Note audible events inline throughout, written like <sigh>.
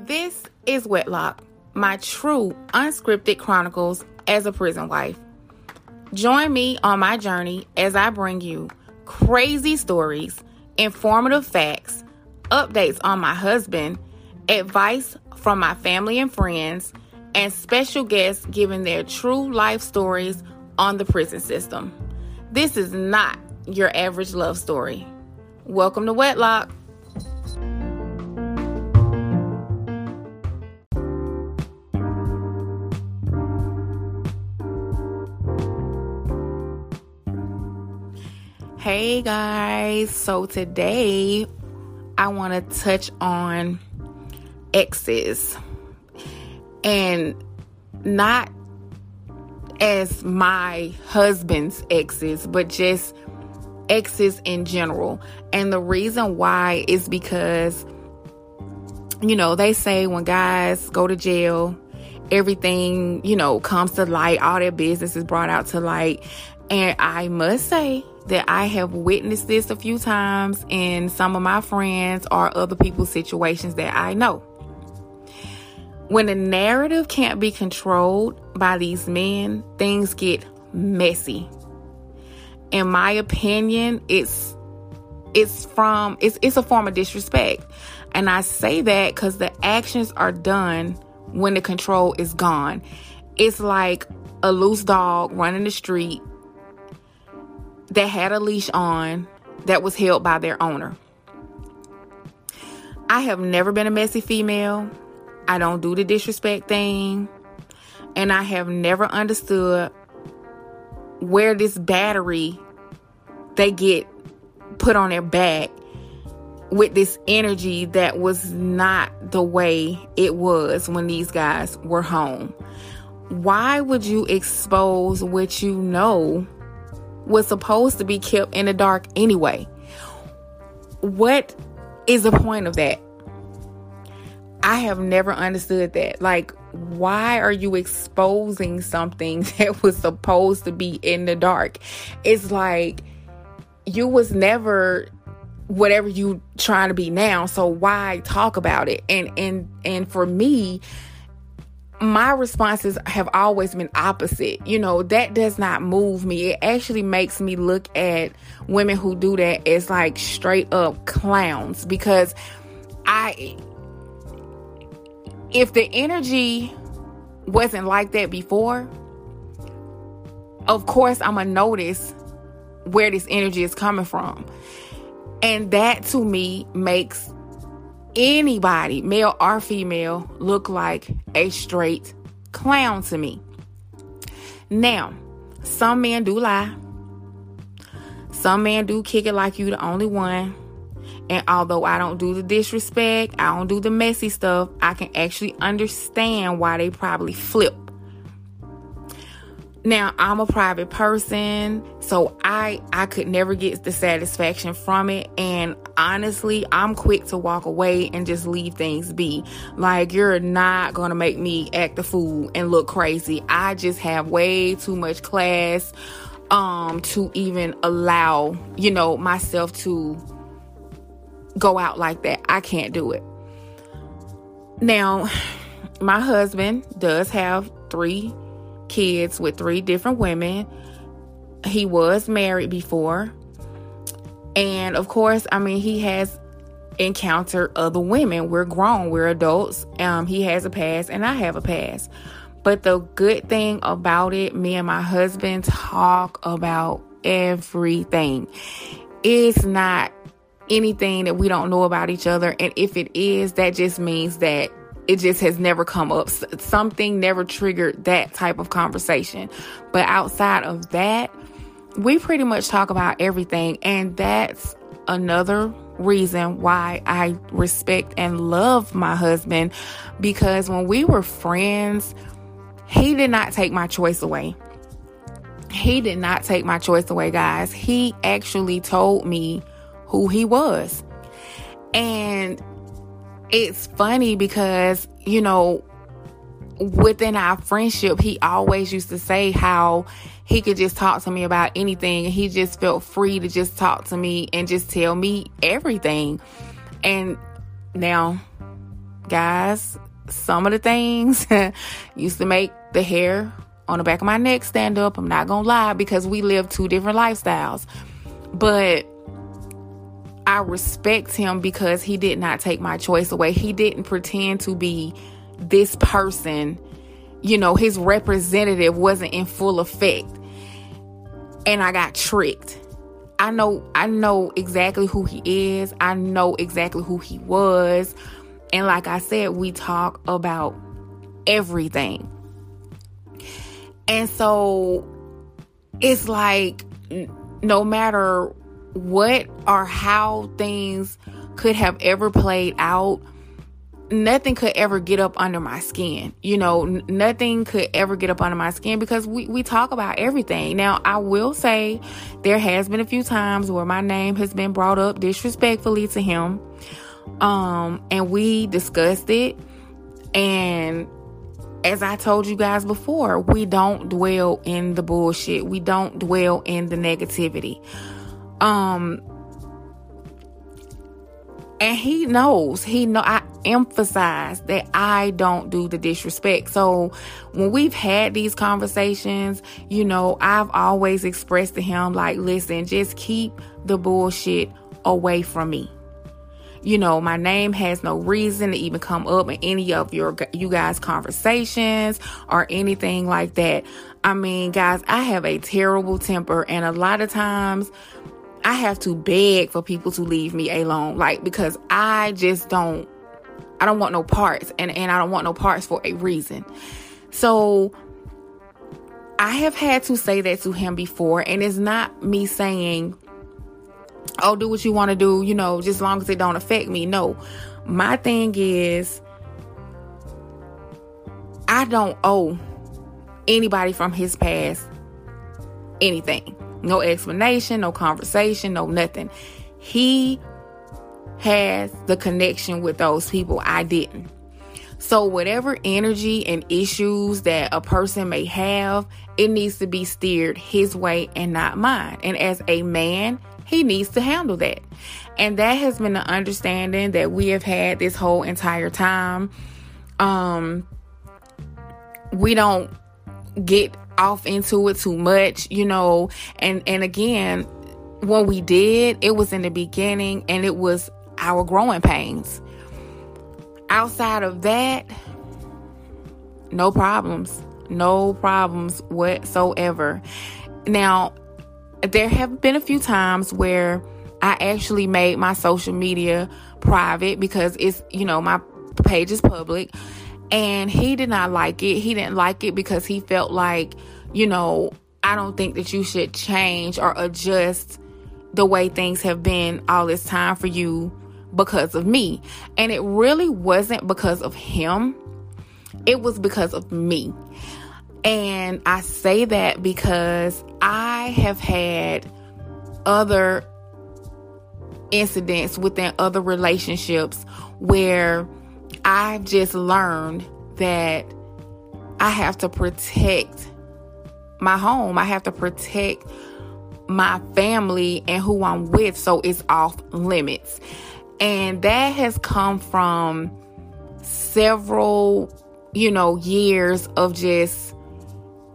This is Wedlock, my true unscripted chronicles as a prison wife. Join me on my journey as I bring you crazy stories, informative facts, updates on my husband, advice from my family and friends, and special guests giving their true life stories on the prison system. This is not your average love story. Welcome to Wedlock. Hey guys, so today I want to touch on exes and not as my husband's exes, but just exes in general. And the reason why is because, you know, they say when guys go to jail, everything, you know, comes to light, all their business is brought out to light. And I must say that I have witnessed this a few times in some of my friends or other people's situations that I know. When the narrative can't be controlled by these men, things get messy. In my opinion, it's it's from it's it's a form of disrespect. And I say that cuz the actions are done when the control is gone. It's like a loose dog running the street that had a leash on that was held by their owner. I have never been a messy female. I don't do the disrespect thing. And I have never understood where this battery they get put on their back with this energy that was not the way it was when these guys were home. Why would you expose what you know was supposed to be kept in the dark anyway? What is the point of that? I have never understood that. Like, why are you exposing something <laughs> that was supposed to be in the dark? It's like you was never whatever you trying to be now, so why talk about it? And and and for me, my responses have always been opposite. You know, that does not move me. It actually makes me look at women who do that as like straight up clowns because I if the energy wasn't like that before, of course I'm gonna notice where this energy is coming from. And that to me makes anybody, male or female, look like a straight clown to me. Now, some men do lie. Some men do kick it like you the only one. And although I don't do the disrespect, I don't do the messy stuff, I can actually understand why they probably flip. Now, I'm a private person, so I I could never get the satisfaction from it and honestly, I'm quick to walk away and just leave things be. Like you're not going to make me act a fool and look crazy. I just have way too much class um to even allow, you know, myself to go out like that. I can't do it. Now, my husband does have three kids with three different women. He was married before. And of course, I mean, he has encountered other women. We're grown, we're adults. Um, he has a past, and I have a past. But the good thing about it, me and my husband talk about everything. It's not anything that we don't know about each other. And if it is, that just means that it just has never come up. Something never triggered that type of conversation. But outside of that, we pretty much talk about everything. And that's another reason why I respect and love my husband because when we were friends, he did not take my choice away. He did not take my choice away, guys. He actually told me who he was. And it's funny because, you know, within our friendship, he always used to say how he could just talk to me about anything he just felt free to just talk to me and just tell me everything. And now, guys, some of the things <laughs> used to make the hair on the back of my neck stand up. I'm not gonna lie because we live two different lifestyles. But I respect him because he did not take my choice away. He didn't pretend to be this person. You know, his representative wasn't in full effect. And I got tricked. I know I know exactly who he is. I know exactly who he was. And like I said, we talk about everything. And so it's like no matter what or how things could have ever played out, nothing could ever get up under my skin. You know, nothing could ever get up under my skin because we, we talk about everything. Now, I will say there has been a few times where my name has been brought up disrespectfully to him. Um, and we discussed it. And as I told you guys before, we don't dwell in the bullshit. We don't dwell in the negativity. Um, and he knows he know i emphasize that i don't do the disrespect. So when we've had these conversations you know i've always expressed to him like listen just keep the bullshit away from me. You know my name has no reason to even come up in any of your you guys conversations or anything like that. I mean guys i have a terrible temper and a lot of times I have to beg for people to leave me alone, like because I just don't I don't want no parts and, and I don't want no parts for a reason. So I have had to say that to him before, and it's not me saying, Oh, do what you want to do, you know, just as long as it don't affect me. No. My thing is I don't owe anybody from his past anything. No explanation, no conversation, no nothing. He has the connection with those people. I didn't. So, whatever energy and issues that a person may have, it needs to be steered his way and not mine. And as a man, he needs to handle that. And that has been the understanding that we have had this whole entire time. Um, we don't get off into it too much, you know, and and again, when we did, it was in the beginning and it was our growing pains. Outside of that, no problems. No problems whatsoever. Now, there have been a few times where I actually made my social media private because it's, you know, my page is public and he did not like it. He didn't like it because he felt like, you know, I don't think that you should change or adjust the way things have been all this time for you because of me. And it really wasn't because of him, it was because of me. And I say that because I have had other incidents within other relationships where I've just learned that I have to protect my home. I have to protect my family and who I'm with so it's off limits. And that has come from several, you know, years of just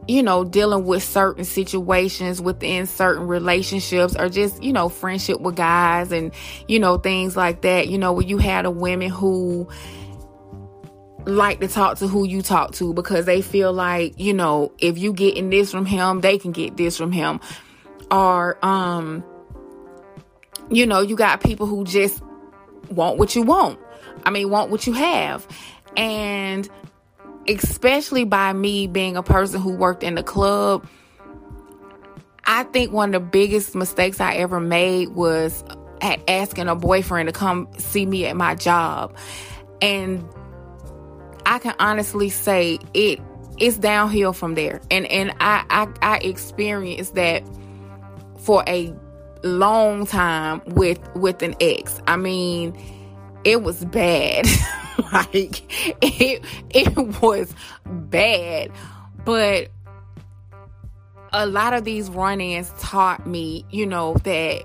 you know, dealing with certain situations within certain relationships or just, you know, friendship with guys and, you know, things like that. You know, where you had a women who like to talk to who you talk to because they feel like, you know, if you getting this from him, they can get this from him. Or um you know, you got people who just want what you want. I mean, want what you have. And especially by me being a person who worked in the club, I think one of the biggest mistakes I ever made was asking a boyfriend to come see me at my job. And I can honestly say it it's downhill from there. And and I I, I experienced that for a long time with with an ex. I mean, it was bad. <laughs> like it it was bad. But a lot of these run-ins taught me, you know, that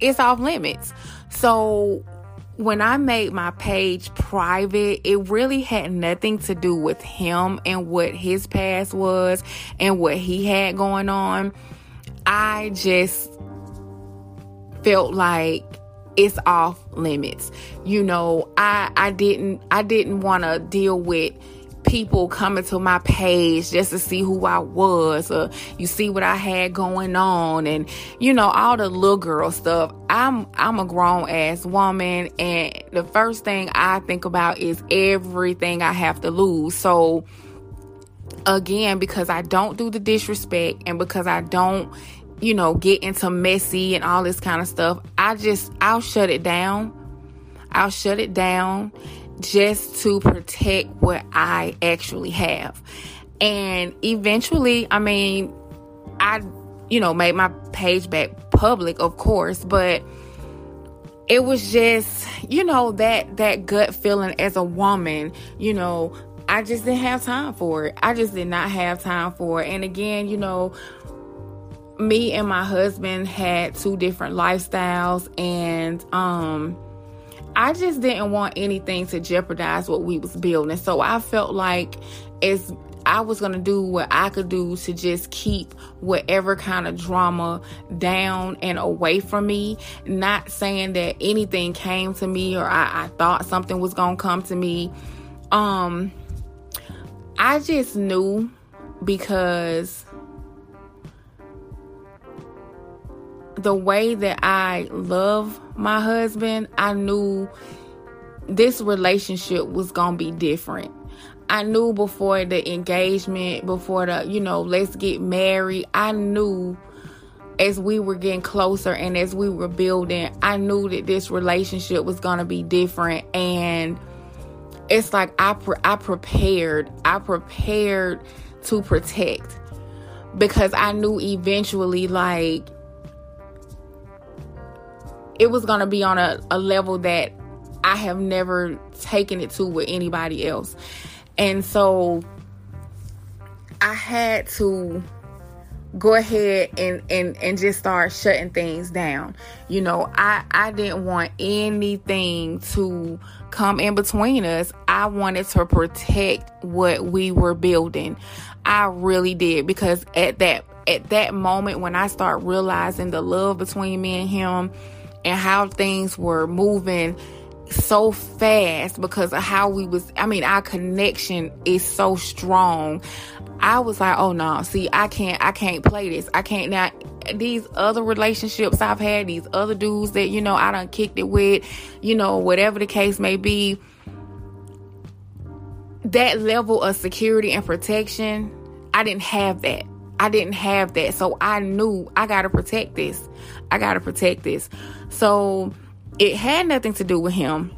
it's off limits. So when I made my page private, it really had nothing to do with him and what his past was and what he had going on. I just felt like it's off limits. You know, I I didn't I didn't want to deal with people coming to my page just to see who I was or you see what I had going on and you know all the little girl stuff. I'm I'm a grown ass woman and the first thing I think about is everything I have to lose. So again because I don't do the disrespect and because I don't you know get into messy and all this kind of stuff, I just I'll shut it down. I'll shut it down just to protect what I actually have. And eventually, I mean, I, you know, made my page back public, of course, but it was just, you know, that that gut feeling as a woman, you know, I just didn't have time for it. I just did not have time for it. And again, you know, me and my husband had two different lifestyles and um I just didn't want anything to jeopardize what we was building. So I felt like as I was going to do what I could do to just keep whatever kind of drama down and away from me. Not saying that anything came to me or I, I thought something was going to come to me. Um, I just knew because the way that I love my husband, I knew this relationship was going to be different. I knew before the engagement, before the, you know, let's get married, I knew as we were getting closer and as we were building, I knew that this relationship was going to be different. And it's like I, pre- I prepared, I prepared to protect because I knew eventually, like, it was going to be on a, a level that I have never taken it to with anybody else. And so I had to go ahead and, and, and just start shutting things down. You know, I, I didn't want anything to come in between us. I wanted to protect what we were building. I really did because at that at that moment when I start realizing the love between me and him, and how things were moving so fast because of how we was I mean our connection is so strong. I was like, "Oh no, see, I can't I can't play this. I can't now these other relationships I've had, these other dudes that you know I done kicked it with, you know, whatever the case may be, that level of security and protection, I didn't have that. I didn't have that. So I knew I got to protect this. I got to protect this. So it had nothing to do with him.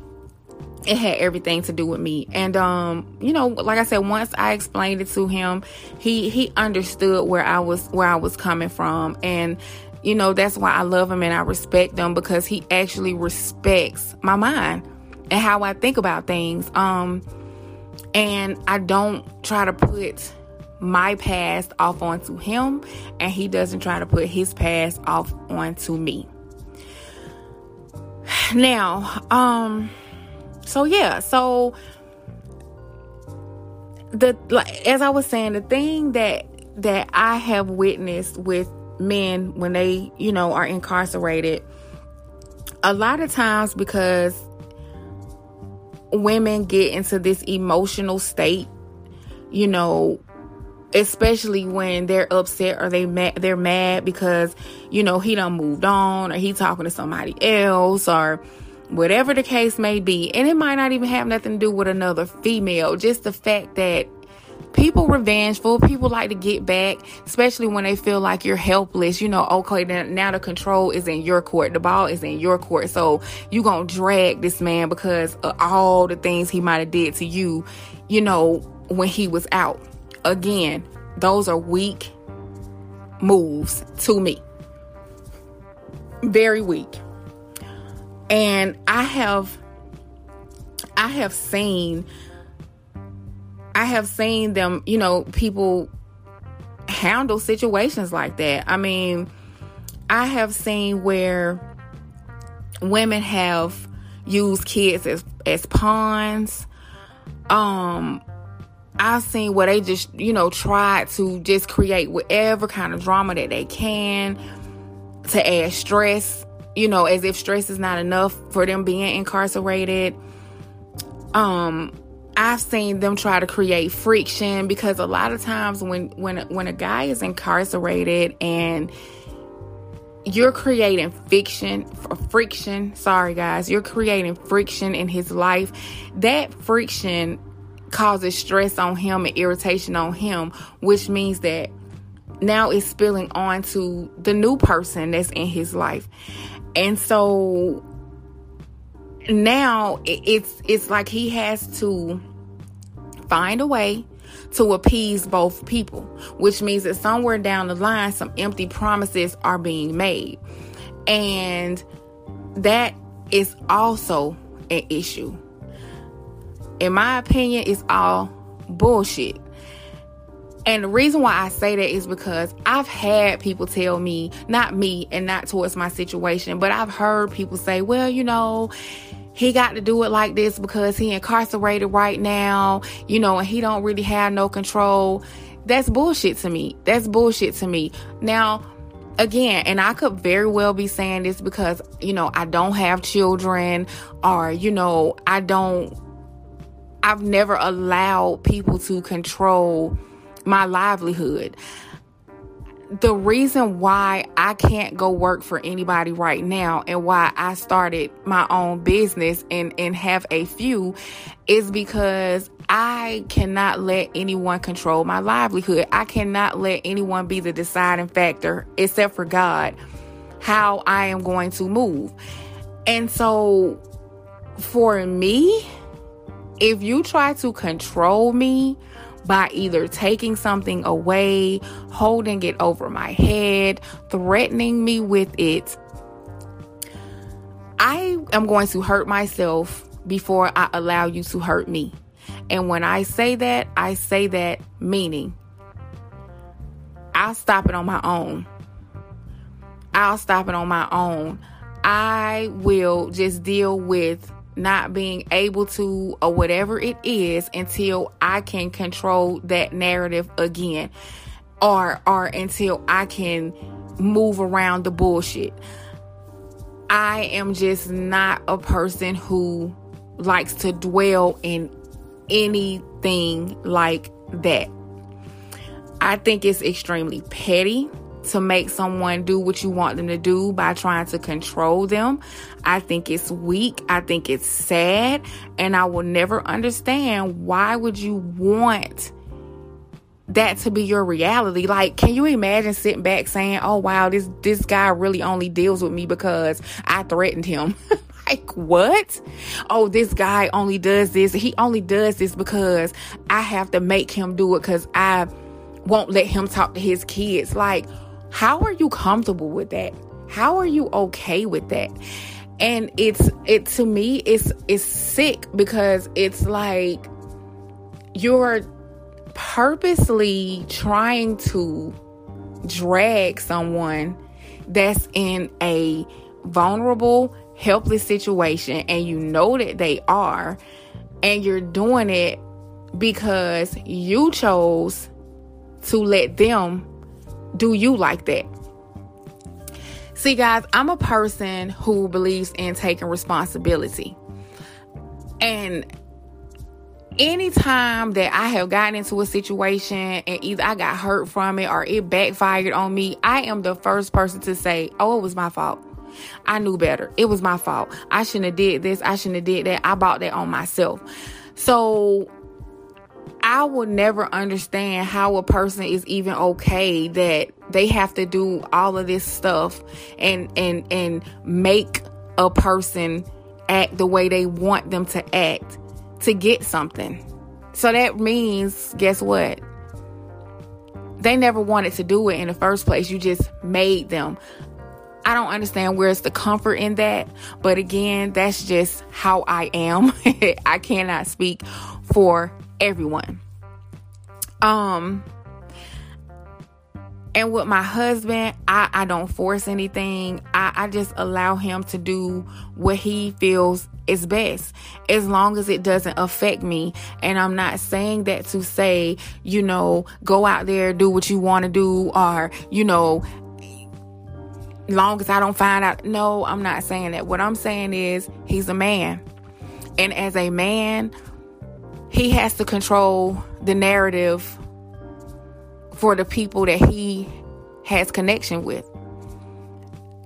It had everything to do with me. And um, you know, like I said, once I explained it to him, he he understood where I was where I was coming from. And you know, that's why I love him and I respect him because he actually respects my mind and how I think about things. Um and I don't try to put my past off onto him and he doesn't try to put his past off onto me. Now, um, so yeah, so the like as I was saying, the thing that that I have witnessed with men when they, you know, are incarcerated, a lot of times because women get into this emotional state, you know, especially when they're upset or they mad, they're mad because you know he done moved on or he talking to somebody else or whatever the case may be. And it might not even have nothing to do with another female. Just the fact that people revengeful people like to get back especially when they feel like you're helpless. You know okay now the control is in your court. The ball is in your court. So you gonna drag this man because of all the things he might have did to you you know when he was out Again, those are weak moves to me. Very weak. And I have I have seen I have seen them, you know, people handle situations like that. I mean, I have seen where women have used kids as as pawns. Um I've seen where they just, you know, try to just create whatever kind of drama that they can to add stress, you know, as if stress is not enough for them being incarcerated. Um I've seen them try to create friction because a lot of times when when when a guy is incarcerated and you're creating fiction friction sorry guys you're creating friction in his life that friction causes stress on him and irritation on him which means that now it's spilling on to the new person that's in his life and so now it's it's like he has to find a way to appease both people, which means that somewhere down the line, some empty promises are being made. And that is also an issue. In my opinion, it's all bullshit. And the reason why I say that is because I've had people tell me, not me and not towards my situation, but I've heard people say, well, you know, he got to do it like this because he incarcerated right now, you know, and he don't really have no control. That's bullshit to me. That's bullshit to me. Now, again, and I could very well be saying this because, you know, I don't have children or, you know, I don't, I've never allowed people to control my livelihood the reason why I can't go work for anybody right now and why I started my own business and, and have a few is because I cannot let anyone control my livelihood. I cannot let anyone be the deciding factor except for God how I am going to move. And so for me, if you try to control me, by either taking something away, holding it over my head, threatening me with it, I am going to hurt myself before I allow you to hurt me. And when I say that, I say that meaning I'll stop it on my own. I'll stop it on my own. I will just deal with not being able to or whatever it is until I can control that narrative again or or until I can move around the bullshit. I am just not a person who likes to dwell in anything like that. I think it's extremely petty to make someone do what you want them to do by trying to control them. I think it's weak. I think it's sad. And I will never understand why would you want that to be your reality. Like, can you imagine sitting back saying, "Oh wow, this this guy really only deals with me because I threatened him." <laughs> like, what? Oh, this guy only does this. He only does this because I have to make him do it cuz I won't let him talk to his kids. Like, how are you comfortable with that? How are you okay with that? And it's it to me it's it's sick because it's like you're purposely trying to drag someone that's in a vulnerable, helpless situation and you know that they are and you're doing it because you chose to let them do you like that? See, guys, I'm a person who believes in taking responsibility. And anytime that I have gotten into a situation and either I got hurt from it or it backfired on me, I am the first person to say, "Oh, it was my fault. I knew better. It was my fault. I shouldn't have did this. I shouldn't have did that. I bought that on myself." So I will never understand how a person is even okay that they have to do all of this stuff and and and make a person act the way they want them to act to get something. So that means guess what? They never wanted to do it in the first place. You just made them. I don't understand where's the comfort in that. But again, that's just how I am. <laughs> I cannot speak for everyone. Um, and with my husband, I, I don't force anything. I, I just allow him to do what he feels is best as long as it doesn't affect me. And I'm not saying that to say, you know, go out there, do what you want to do, or, you know, long as I don't find out. No, I'm not saying that. What I'm saying is he's a man. And as a man, he has to control the narrative for the people that he has connection with.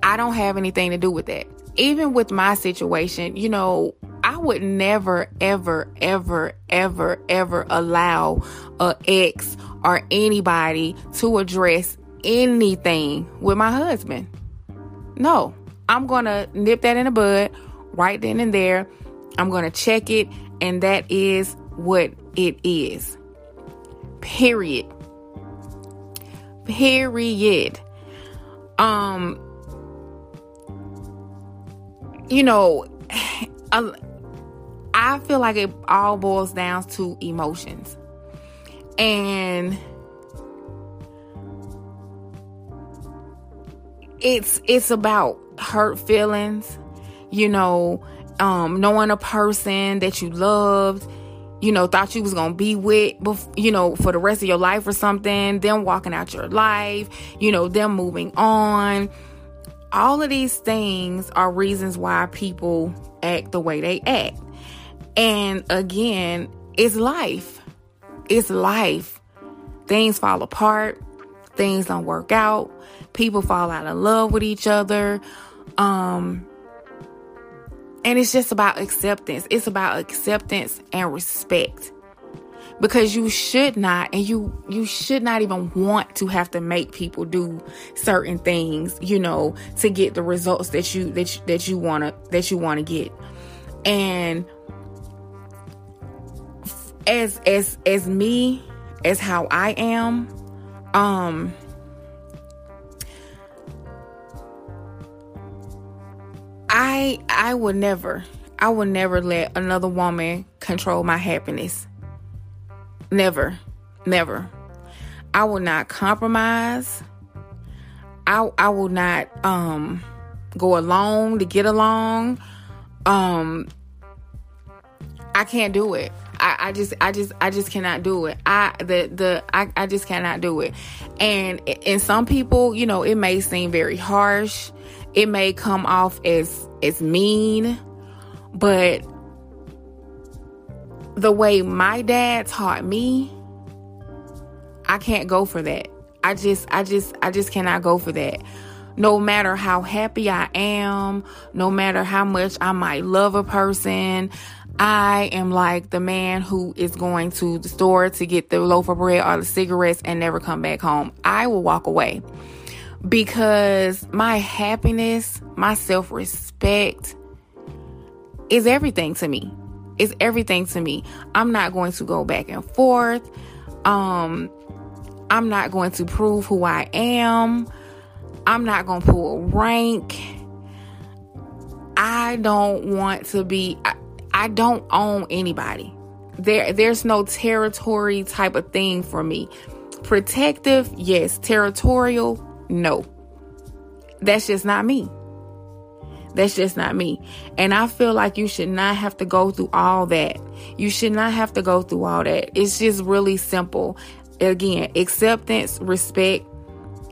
I don't have anything to do with that. Even with my situation, you know, I would never, ever, ever, ever, ever allow a ex or anybody to address anything with my husband. No, I'm to nip that in the bud right then and there. I'm to check it, and that is what it is. Period. Period. Um you know <sighs> i feel like it all boils down to emotions. And it's it's about hurt feelings you know um knowing a person that you loved you know, thought you was gonna be with, you know, for the rest of your life or something, them walking out your life, you know, them moving on. All of these things are reasons why people act the way they act. And again, it's life. It's life. Things fall apart, things don't work out, people fall out of love with each other. Um, and it's just about acceptance. It's about acceptance and respect. Because you should not and you you should not even want to have to make people do certain things, you know, to get the results that you that you, that you want to that you want to get. And as as as me, as how I am, um I I would never I would never let another woman control my happiness. Never. Never. I will not compromise. I I will not um go along to get along. Um I can't do it. I, I just I just I just cannot do it. I the the I, I just cannot do it. And and some people, you know, it may seem very harsh it may come off as as mean, but the way my dad taught me, I can't go for that. I just I just I just cannot go for that. No matter how happy I am, no matter how much I might love a person, I am like the man who is going to the store to get the loaf of bread or the cigarettes and never come back home. I will walk away because my happiness, my self respect is everything to me. It's everything to me. I'm not going to go back and forth. Um, I'm not going to prove who I am. I'm not going to pull rank. I don't want to be, I, I don't own anybody. There, there's no territory type of thing for me. Protective, yes. Territorial, no. That's just not me. That's just not me. And I feel like you should not have to go through all that. You should not have to go through all that. It's just really simple. Again, acceptance, respect,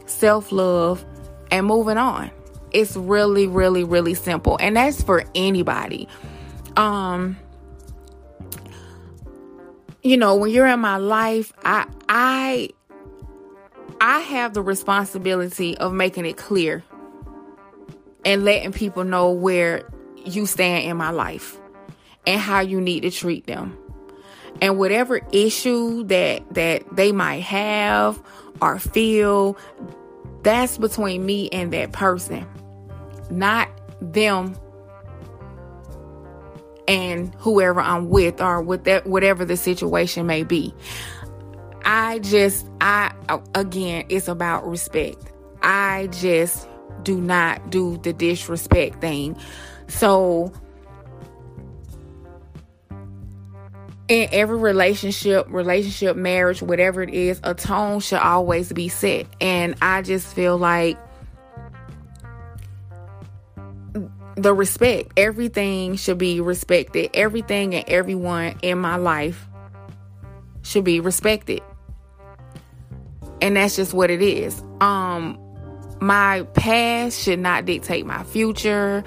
self love, and moving on. It's really, really, really simple. And that's for anybody. Um, you know, when you're in my life, I I I have the responsibility of making it clear and letting people know where you stand in my life and how you need to treat them. And whatever issue that that they might have or feel, that's between me and that person. Not them and whoever I'm with or with that whatever the situation may be. I just, I, again, it's about respect. I just do not do the disrespect thing. So, in every relationship, relationship, marriage, whatever it is, a tone should always be set. And I just feel like the respect, everything should be respected. Everything and everyone in my life should be respected. And that's just what it is. Um my past should not dictate my future.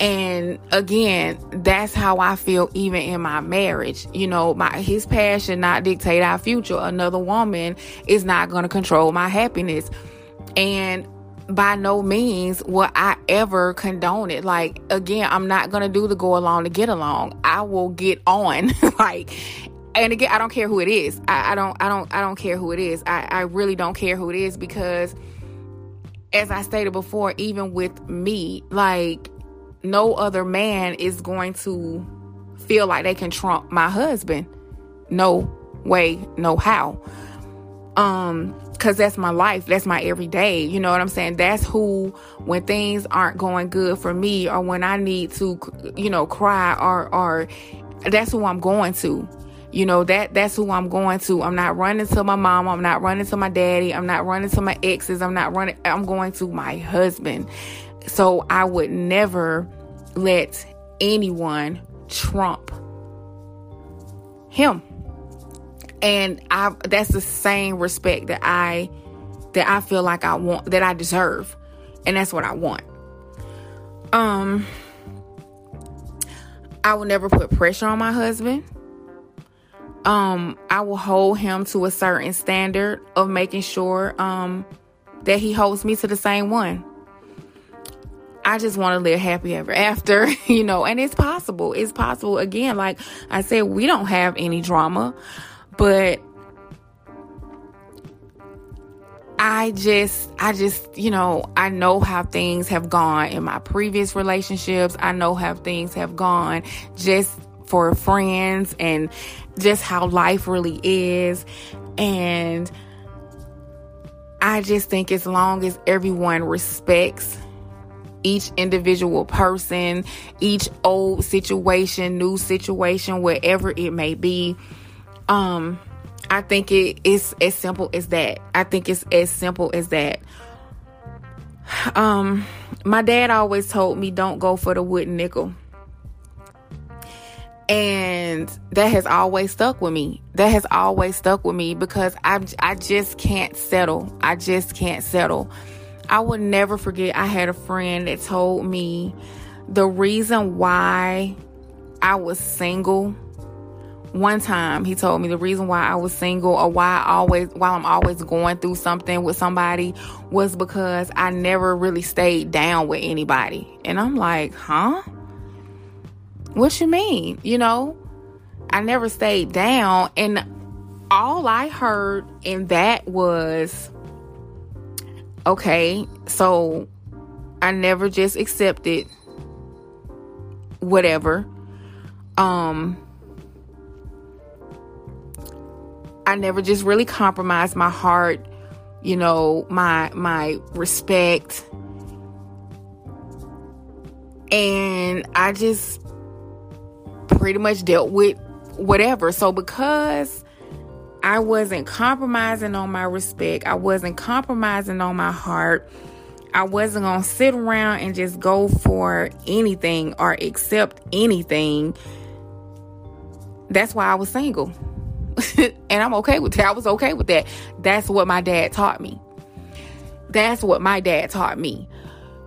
And again, that's how I feel even in my marriage. You know, my his past should not dictate our future. Another woman is not going to control my happiness. And by no means will I ever condone it. Like again, I'm not going to do the go along to get along. I will get on. <laughs> like and again, I don't care who it is. I, I don't I don't I don't care who it is. I, I really don't care who it is because as I stated before, even with me, like no other man is going to feel like they can trump my husband. No way, no how. Um, cause that's my life. That's my everyday. You know what I'm saying? That's who, when things aren't going good for me or when I need to, you know, cry or, or that's who I'm going to. You know, that that's who I'm going to. I'm not running to my mom. I'm not running to my daddy. I'm not running to my exes. I'm not running. I'm going to my husband. So I would never let anyone trump him. And I that's the same respect that I that I feel like I want that I deserve. And that's what I want. Um I will never put pressure on my husband um, I will hold him to a certain standard of making sure um, that he holds me to the same one. I just want to live happy ever after, <laughs> you know, and it's possible. It's possible. Again, like I said, we don't have any drama, but I just, I just, you know, I know how things have gone in my previous relationships. I know how things have gone just for friends and just how life really is. And I just think as long as everyone respects each individual person, each old situation, new situation, wherever it may be, um, I think it is as simple as that. I think it's as simple as that. Um, my dad always told me don't go for the wooden nickel. And that has always stuck with me. That has always stuck with me because I, I just can't settle. I just can't settle. I will never forget, I had a friend that told me the reason why I was single. One time he told me the reason why I was single or why I always while I'm always going through something with somebody was because I never really stayed down with anybody. And I'm like, huh? What you mean? You know, I never stayed down. And all I heard in that was, okay, so I never just accepted whatever. Um, I never just really compromised my heart, you know, my my respect. And I just pretty much dealt with whatever. So because I wasn't compromising on my respect, I wasn't compromising on my heart. I wasn't going to sit around and just go for anything or accept anything. That's why I was single. <laughs> and I'm okay with that. I was okay with that. That's what my dad taught me. That's what my dad taught me.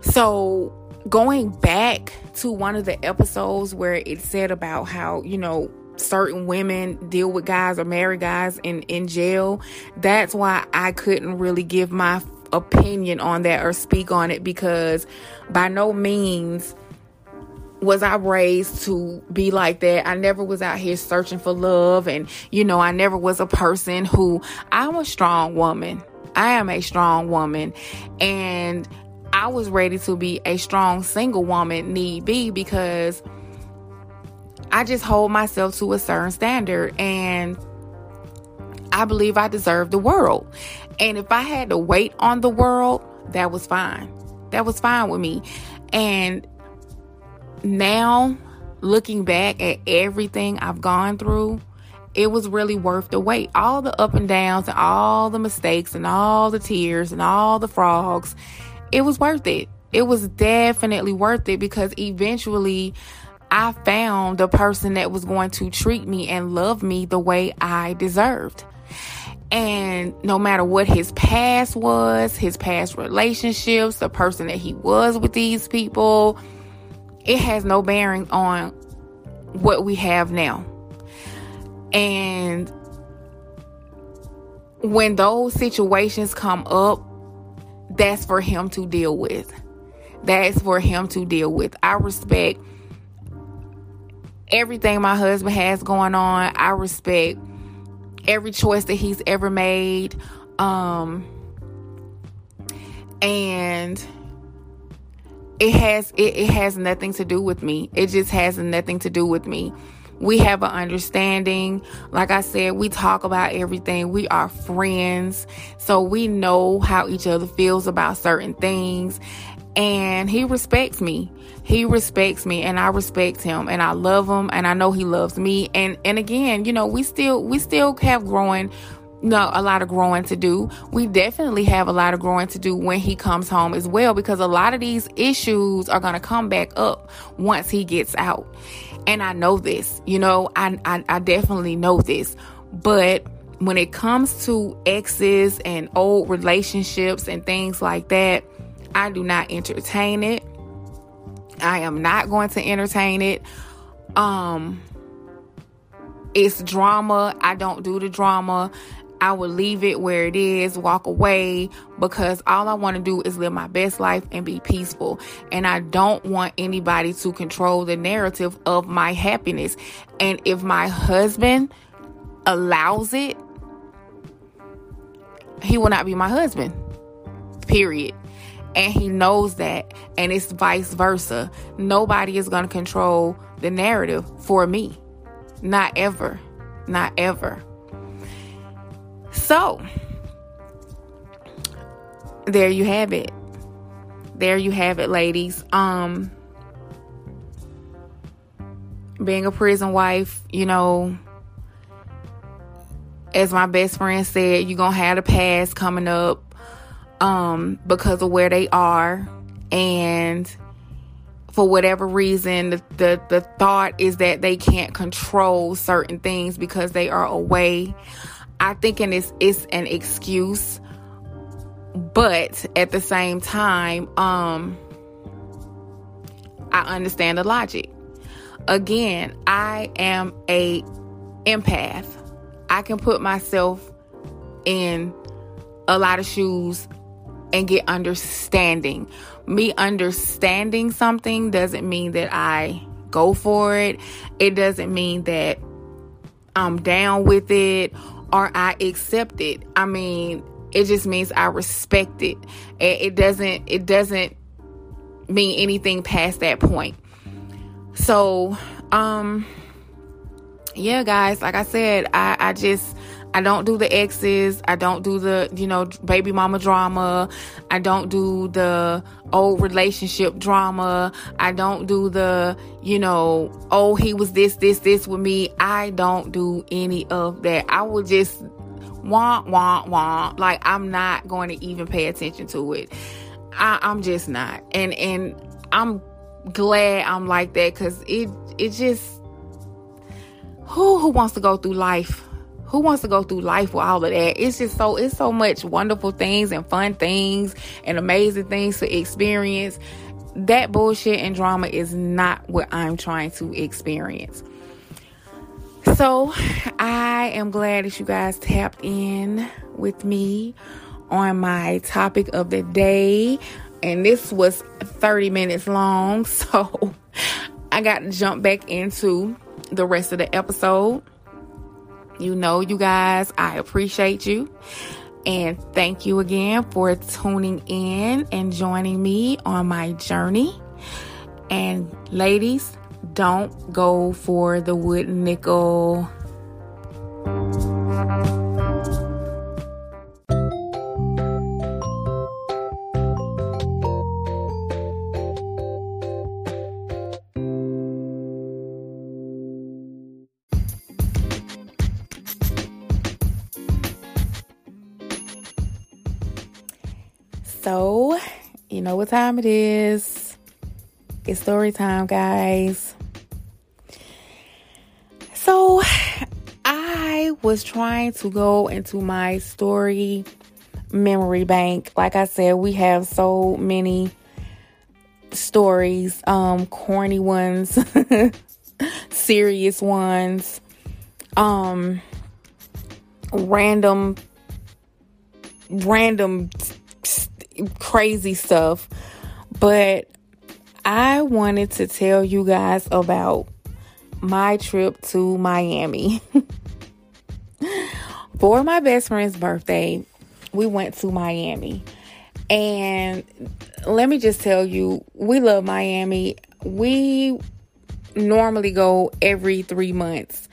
So going back to one of the episodes where it said about how, you know, certain women deal with guys or marry guys in, in jail, that's why I couldn't really give my opinion on that or speak on it because by no means was I raised to be like that. I never was out here searching for love and you know, I never was a person who I'm a strong woman. I am a strong woman and I was ready to be a strong single woman, need be, because I just hold myself to a certain standard and I believe I deserve the world. And if I had to wait on the world, that was fine. That was fine with me. And now, looking back at everything I've gone through, it was really worth the wait. All the up and downs and all the mistakes and all the tears and all the frogs, it was worth it. It was definitely worth it because eventually I found the person that was going to treat me and love me the way I deserved. And no matter what his past was, his past relationships, the person that he was with these people, it has no bearing on what we have now. And when those situations come up, that's for him to deal with. That's for him to deal with. I respect everything my husband has going on. I respect every choice that he's ever made. Um and it has it, it has nothing to do with me. It just has nothing to do with me. We have an understanding. Like I said, we talk about everything. We are friends. So we know how each other feels about certain things. And he respects me. He respects me and I respect him and I love him and I know he loves me. And and again, you know, we still we still have growing no, a lot of growing to do. We definitely have a lot of growing to do when he comes home as well because a lot of these issues are going to come back up once he gets out. And I know this, you know, I, I, I definitely know this. But when it comes to exes and old relationships and things like that, I do not entertain it. I am not going to entertain it. Um, it's drama. I don't do the drama. I would leave it where it is, walk away because all I want to do is live my best life and be peaceful. And I don't want anybody to control the narrative of my happiness. And if my husband allows it, he will not be my husband. Period. And he knows that. And it's vice versa. Nobody is going to control the narrative for me. Not ever. Not ever. So, there you have it. There you have it, ladies. Um being a prison wife, you know, as my best friend said, you're to have a past coming up um because of where they are and for whatever reason the, the, the thought is that they can't control certain things because they are away I think it's it's an excuse, but at the same time, um, I understand the logic. Again, I am a empath. I can put myself in a lot of shoes and get understanding. Me understanding something doesn't mean that I go for it. It doesn't mean that I'm down with it or I accept it. I mean, it just means I respect it. It doesn't it doesn't mean anything past that point. So, um yeah, guys, like I said, I I just I don't do the exes. I don't do the, you know, baby mama drama. I don't do the old relationship drama. I don't do the, you know, oh, he was this, this, this with me. I don't do any of that. I will just want, want, want. Like I'm not going to even pay attention to it. I, I'm just not. And and I'm glad I'm like that because it it just who who wants to go through life who wants to go through life with all of that? It's just so it's so much wonderful things and fun things and amazing things to experience. That bullshit and drama is not what I'm trying to experience. So, I am glad that you guys tapped in with me on my topic of the day. And this was 30 minutes long. <laughs> So, I got to jump back into the rest of the episode. You know, you guys, I appreciate you. And thank you again for tuning in and joining me on my journey. And ladies, don't go for the wooden nickel. You know what time it is. It's story time, guys. So, I was trying to go into my story memory bank. Like I said, we have so many stories, um, corny ones, <laughs> serious ones, um, random, random, crazy stuff. But I wanted to tell you guys about my trip to Miami. <laughs> For my best friend's birthday, we went to Miami. And let me just tell you, we love Miami. We normally go every three months.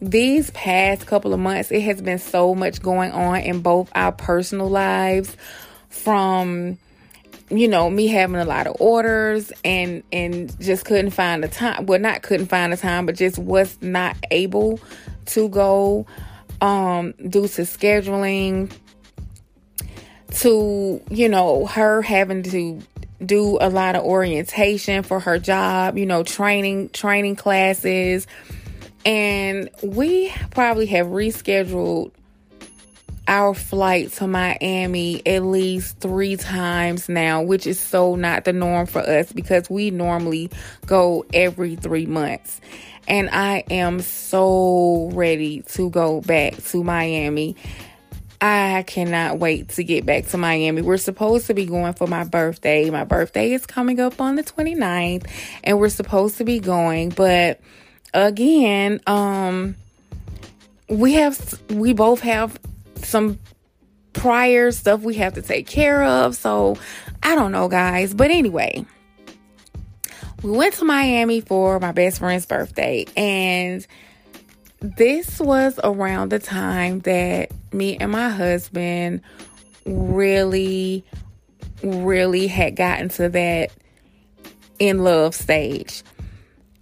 These past couple of months, it has been so much going on in both our personal lives from you know me having a lot of orders and and just couldn't find the time well not couldn't find the time but just was not able to go um due to scheduling to, you know, her having to do a lot of orientation for her job, you know, training training classes. And we probably have rescheduled our flight to Miami at least three times now, which is so not the norm for us because we normally go every three months. And I am so ready to go back to Miami. I cannot wait to get back to Miami. We're supposed to be going for my birthday. My birthday is coming up on the 29th and we're supposed to be going, but again, um we have we both have some prior stuff we have to take care of. So, I don't know, guys, but anyway, we went to Miami for my best friend's birthday and this was around the time that me and my husband really, really had gotten to that in love stage.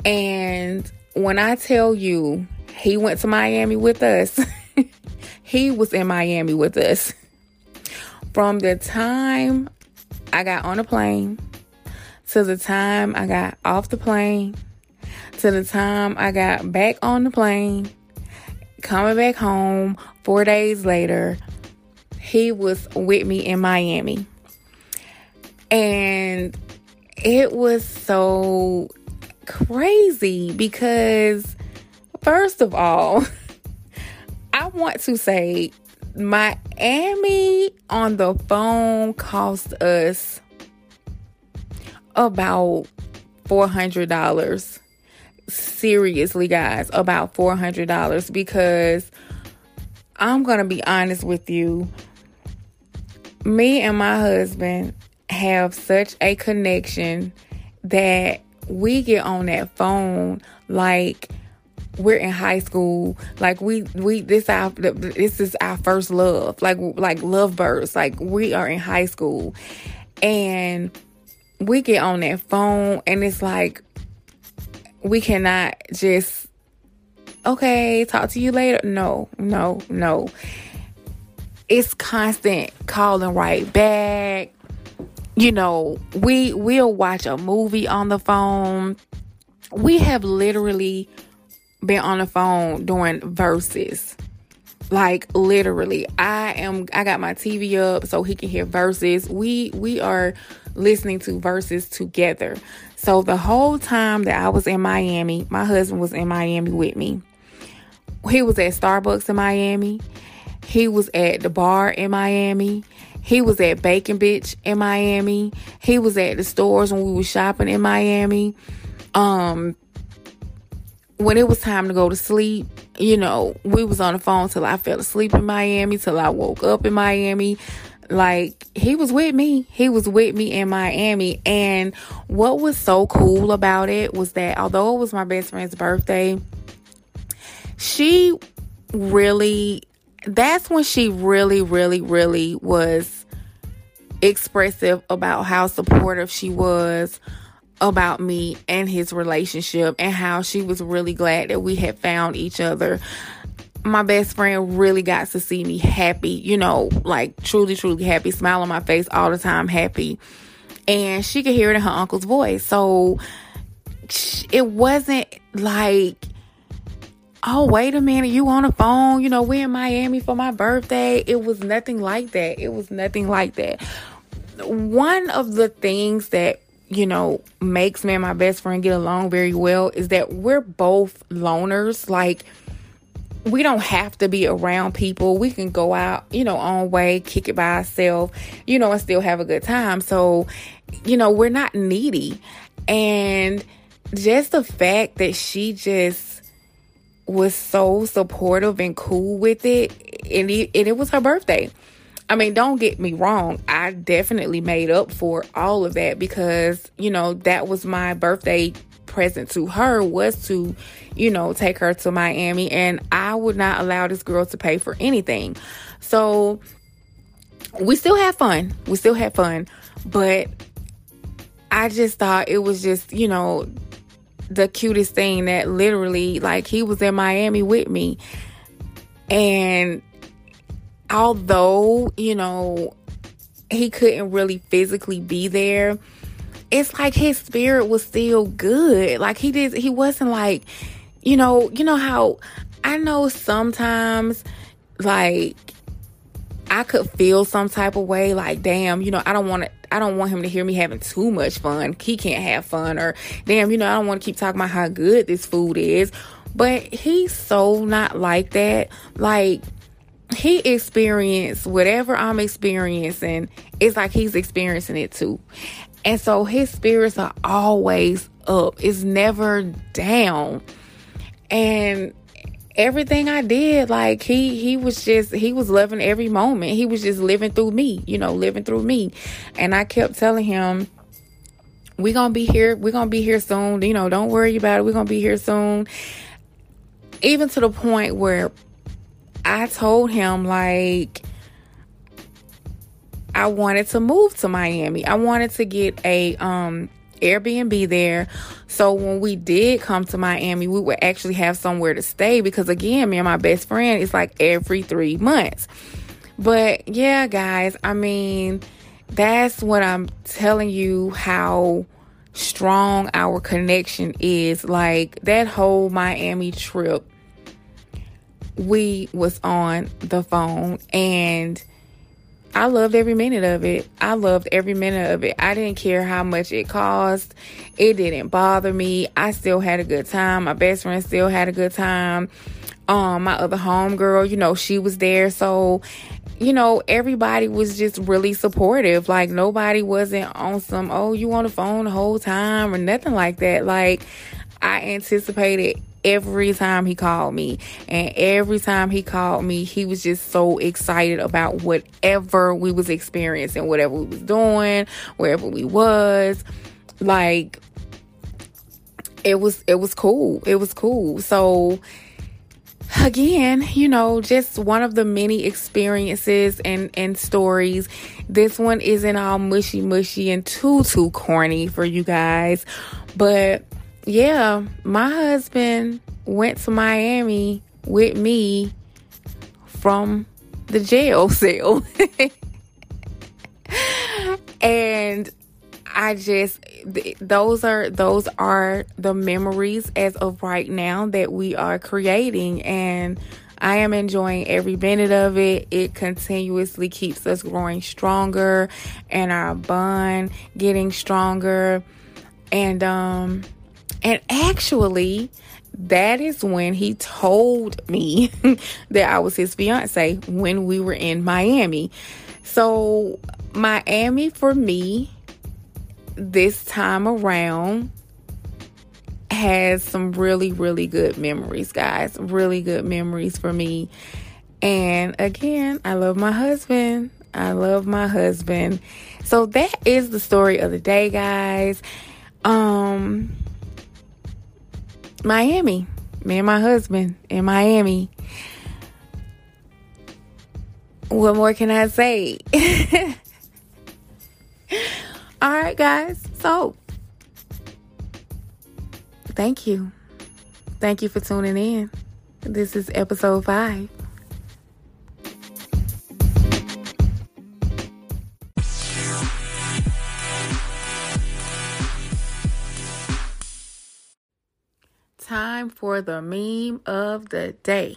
And when I tell you he went to Miami with us, <laughs> he was in Miami with us. From the time I got on the plane to the time I got off the plane to the time I got back on the plane, coming back home four days later, he was with me in Miami. And it was so crazy because, first of all, <laughs> I want to say Miami on the phone cost us about $400 seriously, guys, about $400 because I'm going to be honest with you. Me and my husband have such a connection that we get on that phone like we're in high school like we we this our this is our first love like like lovebirds like we are in high school and we get on that phone and it's like we cannot just okay, talk to you later. No, no, no. It's constant calling right back. You know, we will watch a movie on the phone. We have literally been on the phone during Verzuz. Like literally. I am I got my TV up so he can hear Verzuz. We we are listening to Verzuz together. So the whole time that I was in Miami, my husband was in Miami with me. He was at Starbucks in Miami. He was at the bar in Miami. He was at Bacon Bitch in Miami. He was at the stores when we were shopping in Miami. Um when it was time to go to sleep, you know, we was on the phone till I fell asleep in Miami, till I woke up in Miami. Like he was with me. He was with me in Miami. And what was so cool about it was that although it was my best friend's birthday, she really that's when she really, really, really was expressive about how supportive she was about me and his relationship and how she was really glad that we had found each other my best friend really got to see me happy, you know, like truly, truly happy, smile on my face all the time, happy. And she could hear it in her uncle's voice. So it wasn't like, oh, wait a minute, you on the phone, you know, we're in Miami for my birthday. It was nothing like that. It was nothing like that. One of the things that you know, makes me and my best friend get along very well is that we're both loners. Like, we don't have to be around people. We can go out, you know, on way, kick it by ourselves, you know, and still have a good time. So, you know, we're not needy. And just the fact that she just was so supportive and cool with it, and it, and it was her birthday. I mean, don't get me wrong. I definitely made up for all of that because, you know, that was my birthday present to her was to, you know, take her to Miami and I would not allow this girl to pay for anything. So we still had fun. We still had fun, but I just thought it was just, you know, the cutest thing that literally like he was in Miami with me and although, you know, he couldn't really physically be there, it's like his spirit was still good. Like he did he wasn't like, you know, you know how I know sometimes like I could feel some type of way like damn, you know, I don't want to I don't want him to hear me having too much fun. He can't have fun or damn, you know, I don't want to keep talking about how good this food is. But he's so not like that. Like he experienced whatever I'm experiencing, it's like he's experiencing it too. And so his spirits are always up, it's never down. And everything I did, like he he was just he was loving every moment. He was just living through me, you know, living through me. And I kept telling him, We're gonna be here, we're gonna be here soon, you know, don't worry about it, we're gonna be here soon. Even to the point where I told him like I wanted to move to Miami. I wanted to get a um Airbnb there. So when we did come to Miami, we would actually have somewhere to stay because again, me and my best friend is like every 3 months. But yeah, guys, I mean, that's what I'm telling you how strong our connection is. Like that whole Miami trip we was on the phone and I loved every minute of it. I loved every minute of it. I didn't care how much it cost. It didn't bother me. I still had a good time. My best friend still had a good time. Um, my other homegirl, you know, she was there. So, you know, everybody was just really supportive. Like nobody wasn't on some, oh, you on the phone the whole time or nothing like that. Like I anticipated every time he called me. And every time he called me, he was just so excited about whatever we was experiencing, whatever we was doing, wherever we was. Like it was it was cool. It was cool. So again, you know, just one of the many experiences and and stories. This one isn't all mushy mushy and too too corny for you guys, but yeah, my husband went to Miami with me from the jail <laughs> cell. and I just those are those are the memories as of right now that we are creating and I am enjoying every minute of it. It continuously keeps us growing stronger and our bond getting stronger. And um and actually, that is when he told me <laughs> that I was his fiance when we were in Miami. So, Miami for me this time around has some really, really good memories, guys. Really good memories for me. And again, I love my husband. I love my husband. So that is the story of the day, guys. Um Miami. Me and my husband in Miami. What more can I say? <laughs> All right, guys. So, thank you. Thank you for tuning in. This is episode five. Time for the meme of the day.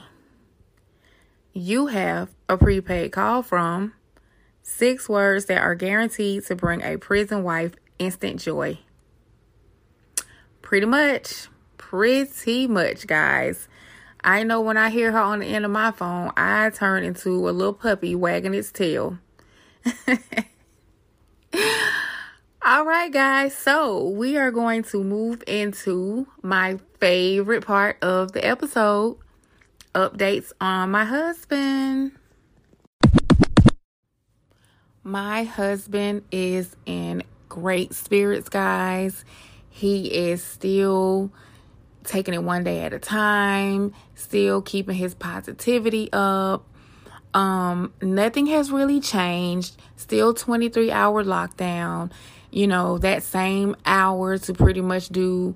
You have a prepaid call from six words that are guaranteed to bring a prison wife instant joy. Pretty much. Pretty much, guys. I know when I hear her on the end of my phone, I turn into a little puppy wagging its tail. <laughs> All right, guys. So we are going to move into my favorite part of the episode updates on my husband. My husband is in great spirits, guys. He is still taking it one day at a time, still keeping his positivity up. Um, nothing has really changed. Still 23 hour lockdown. You know, that same hour to pretty much do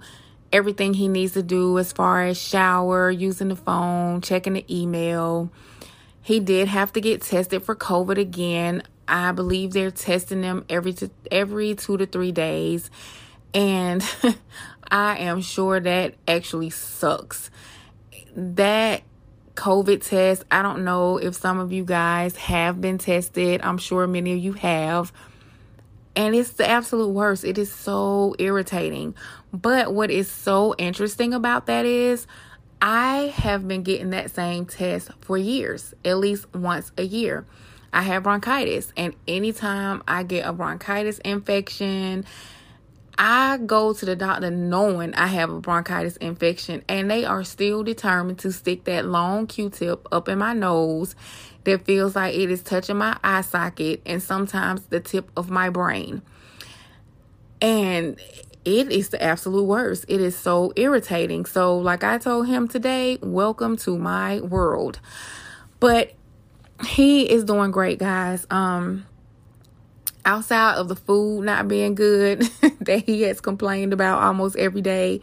everything he needs to do as far as shower, using the phone, checking the email. He did have to get tested for COVID again. I believe they're testing them every two, every 2 to 3 days. And <laughs> I am sure that actually sucks. That COVID test, I don't know if some of you guys have been tested. I'm sure many of you have. And it's the absolute worst. It is so irritating. But what is so interesting about that is I have been getting that same test for years, at least once a year. I have bronchitis, and anytime I get a bronchitis infection, I go to the doctor knowing I have a bronchitis infection, and they are still determined to stick that long Q tip up in my nose that feels like it is touching my eye socket and sometimes the tip of my brain. And it is the absolute worst. It is so irritating. So, like I told him today, welcome to my world. But he is doing great, guys. Um, outside of the food not being good <laughs> that he has complained about almost every day.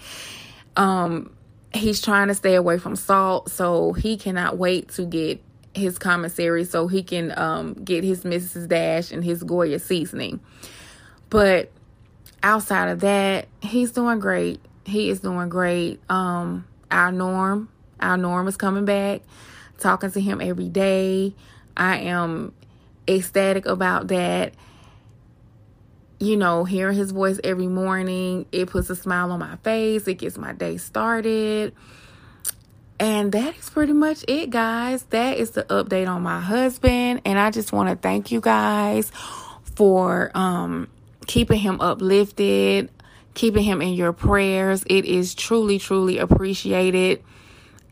Um, he's trying to stay away from salt, so he cannot wait to get his commissary so he can um, get his Mrs. Dash and his Goya seasoning. But outside of that, he's doing great. He is doing great. Um, our norm, our norm is coming back. Talking to him every day. I am ecstatic about that you know, hearing his voice every morning, it puts a smile on my face. It gets my day started. And that is pretty much it, guys. That is the update on my husband. And I just want to thank you guys for um, keeping him uplifted, keeping him in your prayers. It is truly, truly appreciated.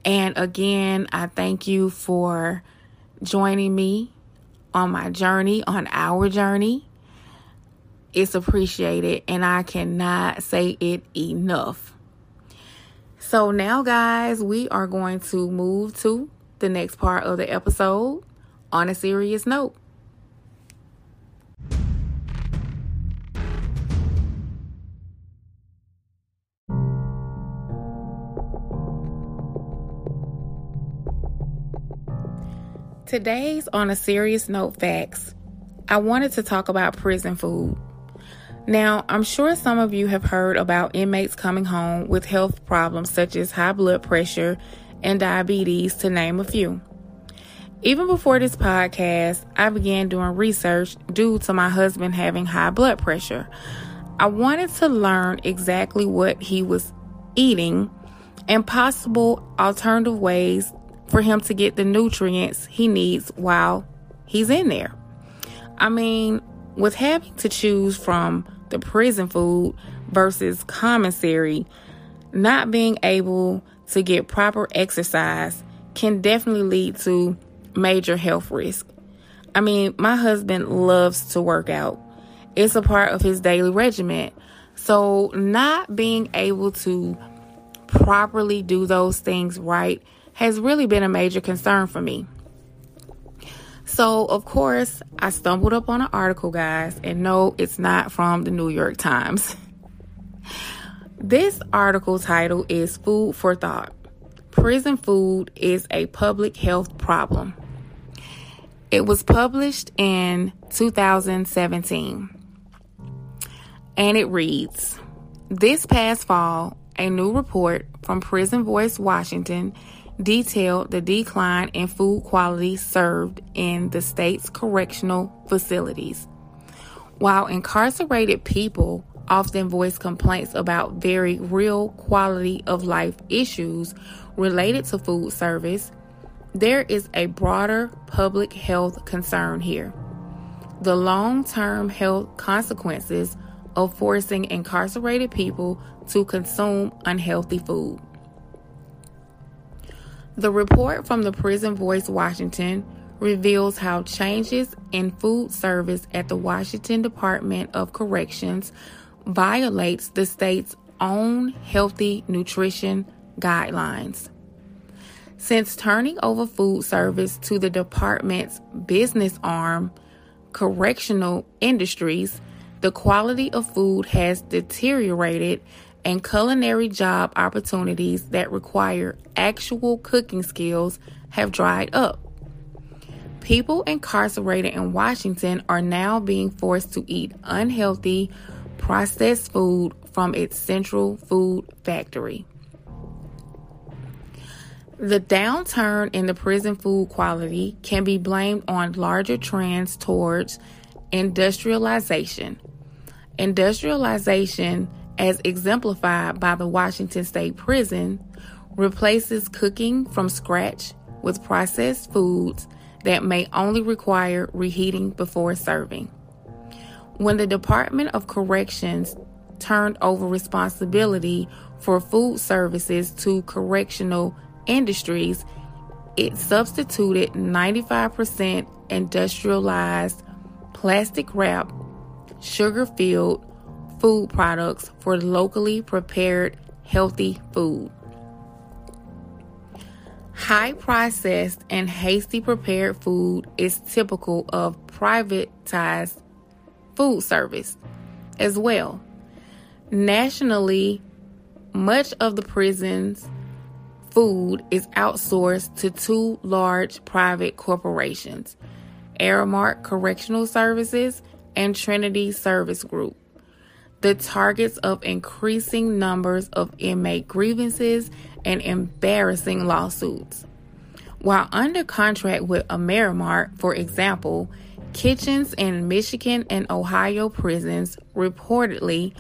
And again, I thank you for joining me on my journey, on our journey it's appreciated and I cannot say it enough. So now guys, we are going to move to the next part of the episode on a serious note. Today's on a serious note facts. I wanted to talk about prison food. Now, I'm sure some of you have heard about inmates coming home with health problems such as high blood pressure and diabetes, to name a few. Even before this podcast, I began doing research due to my husband having high blood pressure. I wanted to learn exactly what he was eating and possible alternative ways for him to get the nutrients he needs while he's in there. I mean, with having to choose from the prison food versus commissary, not being able to get proper exercise can definitely lead to major health risk. I mean, my husband loves to work out. It's a part of his daily regimen. So, not being able to properly do those things right has really been a major concern for me. So, of course, I stumbled up on an article, guys, and no, it's not from the New York Times. This article title is Food for Thought Prison Food is a Public Health Problem. It was published in 2017 and it reads This past fall, a new report from Prison Voice Washington detailed the decline in food quality served in the state's correctional facilities. While incarcerated people often voice complaints about very real quality of life issues related to food service, there is a broader public health concern here. The long term health consequences of forcing incarcerated people to consume unhealthy food. The report from the Prison Voice Washington reveals how changes in food service at the Washington Department of Corrections violates the state's own healthy nutrition guidelines. Since turning over food service to the department's business arm, Correctional Industries, the quality of food has deteriorated and culinary job opportunities that require actual cooking skills have dried up. People incarcerated in Washington are now being forced to eat unhealthy, processed food from its central food factory. The downturn in the prison food quality can be blamed on larger trends towards industrialization. Industrialization as exemplified by the Washington State Prison, replaces cooking from scratch with processed foods that may only require reheating before serving. When the Department of Corrections turned over responsibility for food services to correctional industries, it substituted 95% industrialized, plastic wrap, sugar filled, food products for locally prepared healthy food. High processed and hasty prepared food is typical of privatized food service as well. Nationally, much of the prison's food is outsourced to two large private corporations, Aramark Correctional Services and Trinity Service Group the targets of increasing numbers of inmate grievances and embarrassing lawsuits. While under contract with Aramark, for example, kitchens in Michigan and Ohio prisons reportedly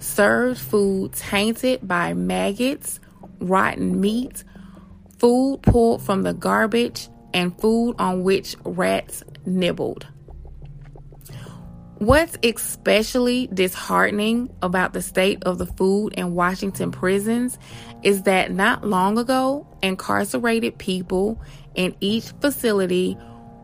served food tainted by maggots, rotten meat, food pulled from the garbage, and food on which rats nibbled. What's especially disheartening about the state of the food in Washington prisons is that not long ago, incarcerated people in each facility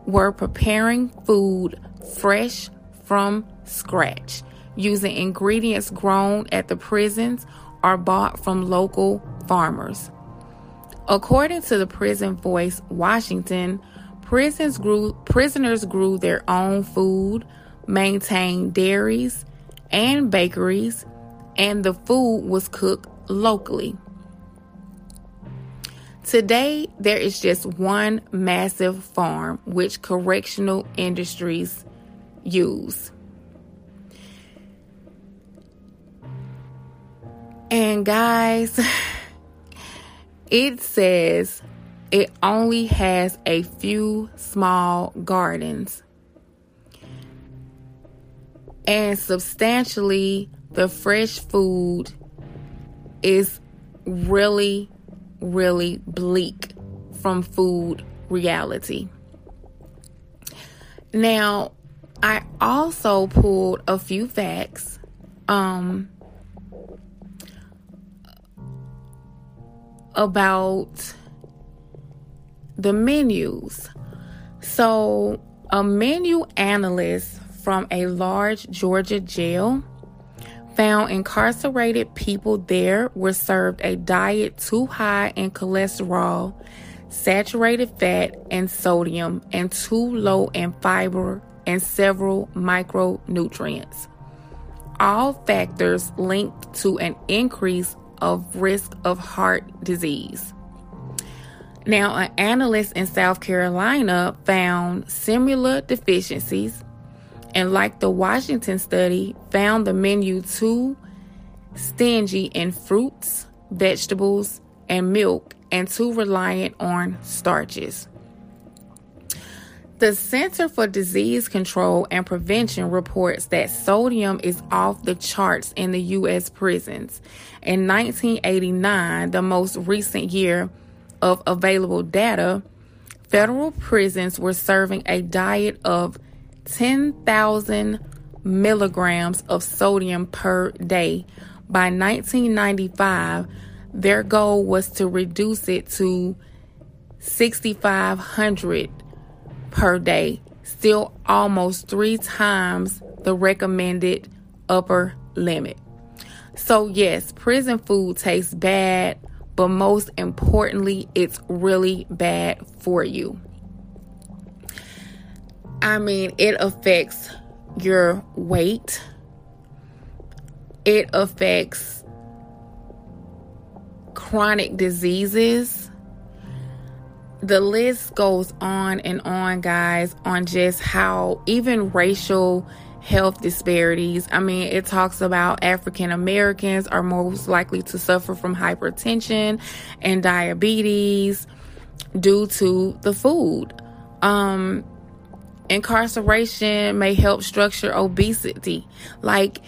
were preparing food fresh from scratch using ingredients grown at the prisons or bought from local farmers. According to the Prison Voice Washington, prisons grew, prisoners grew their own food maintained dairies and bakeries, and the food was cooked locally. Today, there is just one massive farm which correctional industries use. And guys, <laughs> it says it only has a few small gardens and substantially the fresh food is really, really bleak from food reality. Now, I also pulled a few facts um, about the menus. So, a menu analyst from a large Georgia jail found incarcerated people there were served a diet too high in cholesterol, saturated fat, and sodium, and too low in fiber and several micronutrients. All factors linked to an increase of risk of heart disease. Now, an analyst in South Carolina found similar deficiencies, and like the Washington study, found the menu too stingy in fruits, vegetables, and milk, and too reliant on starches. The Center for Disease Control and Prevention reports that sodium is off the charts in the U.S. prisons. In 1989, the most recent year of available data, federal prisons were serving a diet of 10,000 milligrams of sodium per day. By 1995, their goal was to reduce it to 6,500 per day, still almost three times the recommended upper limit. So, yes, prison food tastes bad, but most importantly, it's really bad for you. I mean, it affects your weight, it affects chronic diseases the list goes on and on, guys, on just how even racial health disparities. I mean, it talks about African Americans are most likely to suffer from hypertension and diabetes due to the food. Um, incarceration may help structure obesity. Like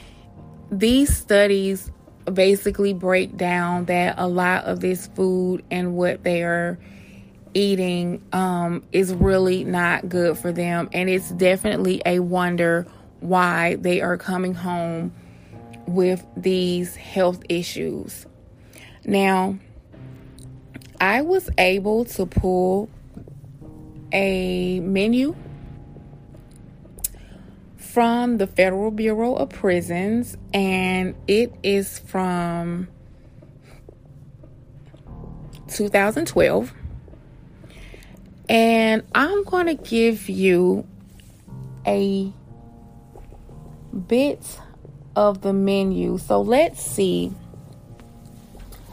these studies basically break down that a lot of this food and what they are eating um, is really not good for them. And it's definitely a wonder why they are coming home with these health issues. Now, I was able to pull a menu from the Federal Bureau of Prisons, and it is from 2012. And I'm going to give you a bit of the menu. So let's see.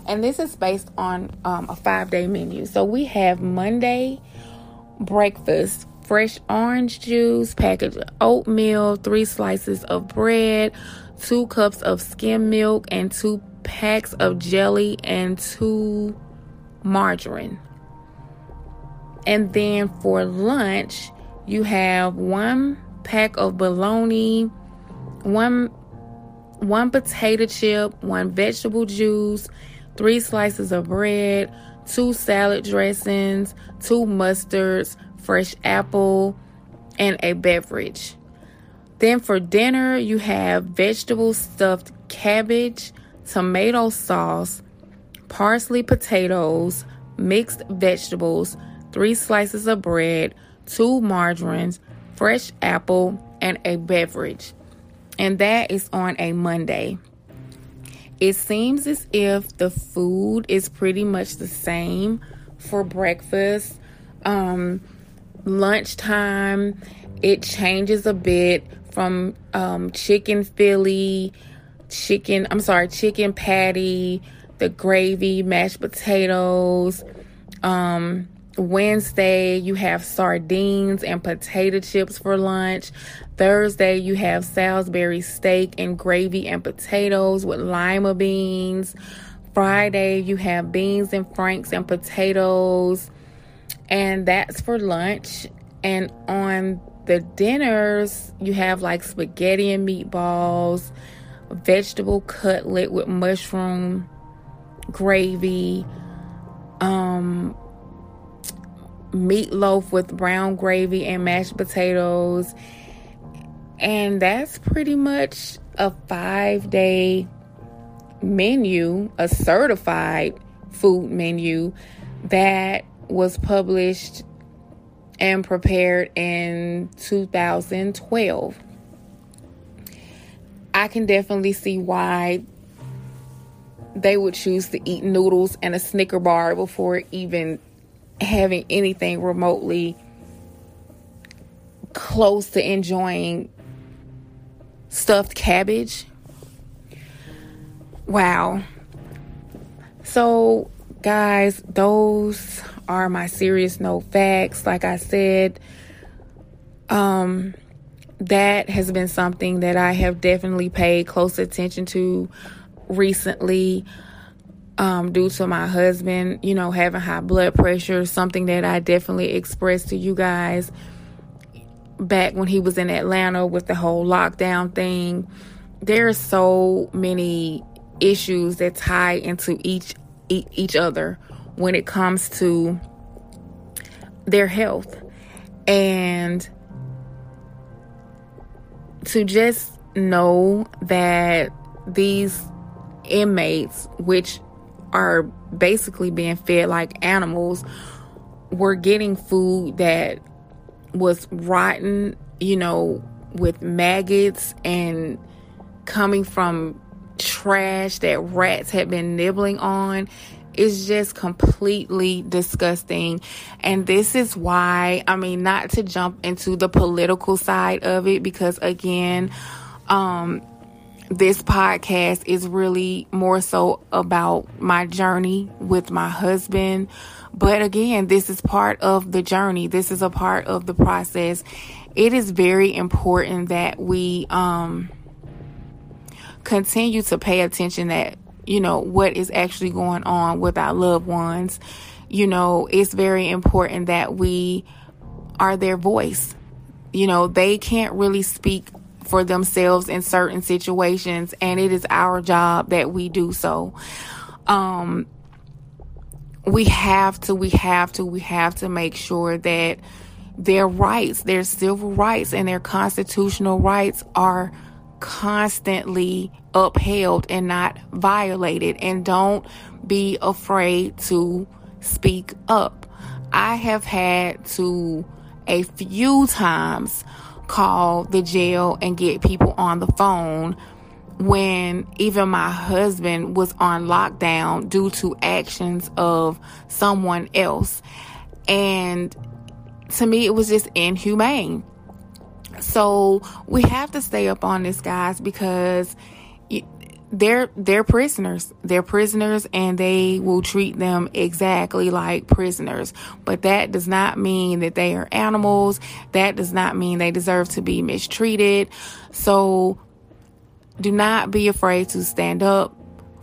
And this is based on um, a five day menu. So we have Monday breakfast fresh orange juice, package of oatmeal, three slices of bread, two cups of skim milk, and two packs of jelly and two margarine. And then for lunch, you have one pack of bologna, one one potato chip, one vegetable juice, three slices of bread, two salad dressings, two mustards, fresh apple, and a beverage. Then for dinner, you have vegetable stuffed cabbage, tomato sauce, parsley potatoes, mixed vegetables, three slices of bread, two margarines, fresh apple, and a beverage. And that is on a Monday. It seems as if the food is pretty much the same for breakfast. Um, lunchtime, it changes a bit from um, chicken Philly, chicken, I'm sorry, chicken patty, the gravy, mashed potatoes, um, Wednesday, you have sardines and potato chips for lunch. Thursday, you have Salisbury steak and gravy and potatoes with lima beans. Friday, you have beans and franks and potatoes. And that's for lunch. And on the dinners, you have like spaghetti and meatballs, vegetable cutlet with mushroom gravy, um, meatloaf with brown gravy and mashed potatoes. And that's pretty much a five day menu, a certified food menu that was published and prepared in 2012. I can definitely see why they would choose to eat noodles and a Snicker bar before even having anything remotely close to enjoying stuffed cabbage. Wow. So guys, those are my serious no facts. Like I said, um, that has been something that I have definitely paid close attention to recently. Um, due to my husband, you know, having high blood pressure, something that I definitely expressed to you guys back when he was in Atlanta with the whole lockdown thing. There are so many issues that tie into each each other when it comes to their health. And to just know that these inmates which are basically being fed like animals were getting food that was rotten you know with maggots and coming from trash that rats had been nibbling on is just completely disgusting. And this is why, I mean, not to jump into the political side of it, because again, um, this podcast is really more so about my journey with my husband. But again, this is part of the journey. This is a part of the process. It is very important that we, um, continue to pay attention that you know what is actually going on with our loved ones. You know it's very important that we are their voice. You know they can't really speak for themselves in certain situations and it is our job that we do so. Um we have to we have to we have to make sure that their rights their civil rights and their constitutional rights are constantly upheld and not violated. And don't be afraid to speak up. I have had to a few times call the jail and get people on the phone when even my husband was on lockdown due to actions of someone else. And to me, it was just inhumane. So we have to stay up on this, guys, because they're they're prisoners. They're prisoners, and they will treat them exactly like prisoners. But that does not mean that they are animals. That does not mean they deserve to be mistreated. So do not be afraid to stand up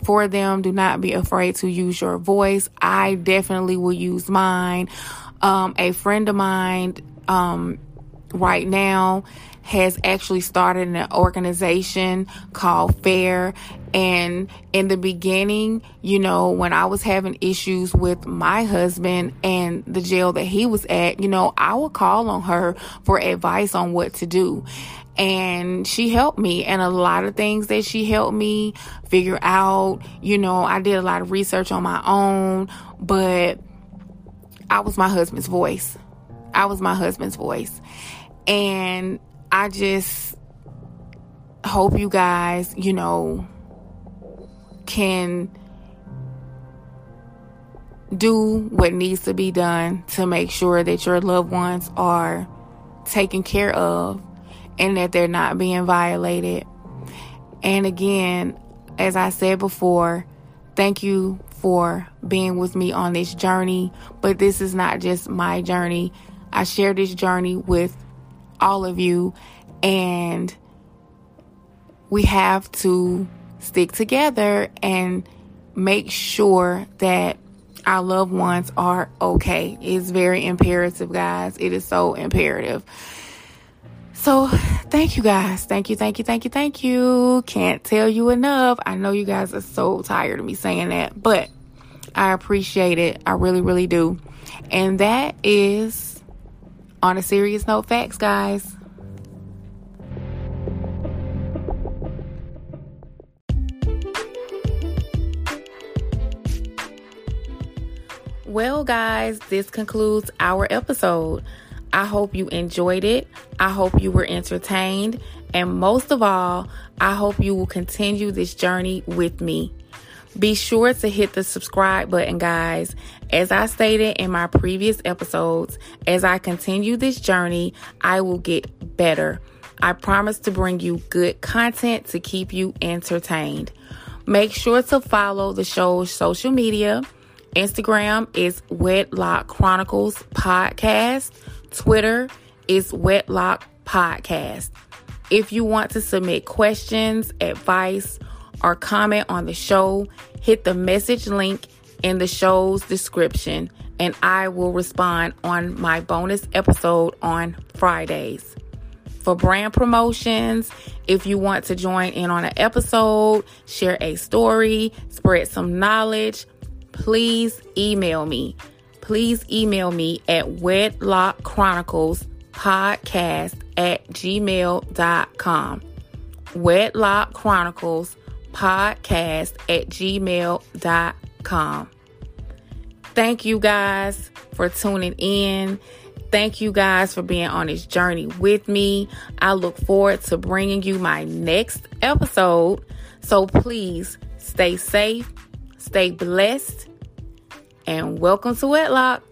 for them. Do not be afraid to use your voice. I definitely will use mine. Um, a friend of mine um, right now has actually started an organization called FAIR. And in the beginning, you know, when I was having issues with my husband and the jail that he was at, you know, I would call on her for advice on what to do. And she helped me, and a lot of things that she helped me figure out. You know, I did a lot of research on my own, but I was my husband's voice. I was my husband's voice. And I just hope you guys, you know, can do what needs to be done to make sure that your loved ones are taken care of and that they're not being violated. And again, as I said before, thank you for being with me on this journey. But this is not just my journey. I share this journey with all of you. And we have to stick together and make sure that our loved ones are okay. It's very imperative, guys. It is so imperative. So, thank you guys. Thank you, thank you, thank you, thank you. Can't tell you enough. I know you guys are so tired of me saying that, but I appreciate it. I really, really do. And that is on a serious note, facts, guys. Well, guys, this concludes our episode. I hope you enjoyed it. I hope you were entertained. And most of all, I hope you will continue this journey with me. Be sure to hit the subscribe button, guys. As I stated in my previous episodes, as I continue this journey, I will get better. I promise to bring you good content to keep you entertained. Make sure to follow the show's social media Instagram is Wedlock Chronicles Podcast. Twitter is Wedlock Podcast. If you want to submit questions, advice, or comment on the show, hit the message link in the show's description and I will respond on my bonus episode on Fridays. For brand promotions, if you want to join in on an episode, share a story, spread some knowledge, please email me. Please email me at Wedlock Chronicles Podcast at gmail.com. Wedlock Chronicles Podcast at gmail.com. Thank you guys for tuning in. Thank you guys for being on this journey with me. I look forward to bringing you my next episode. So please stay safe, stay blessed, and welcome to Wedlock.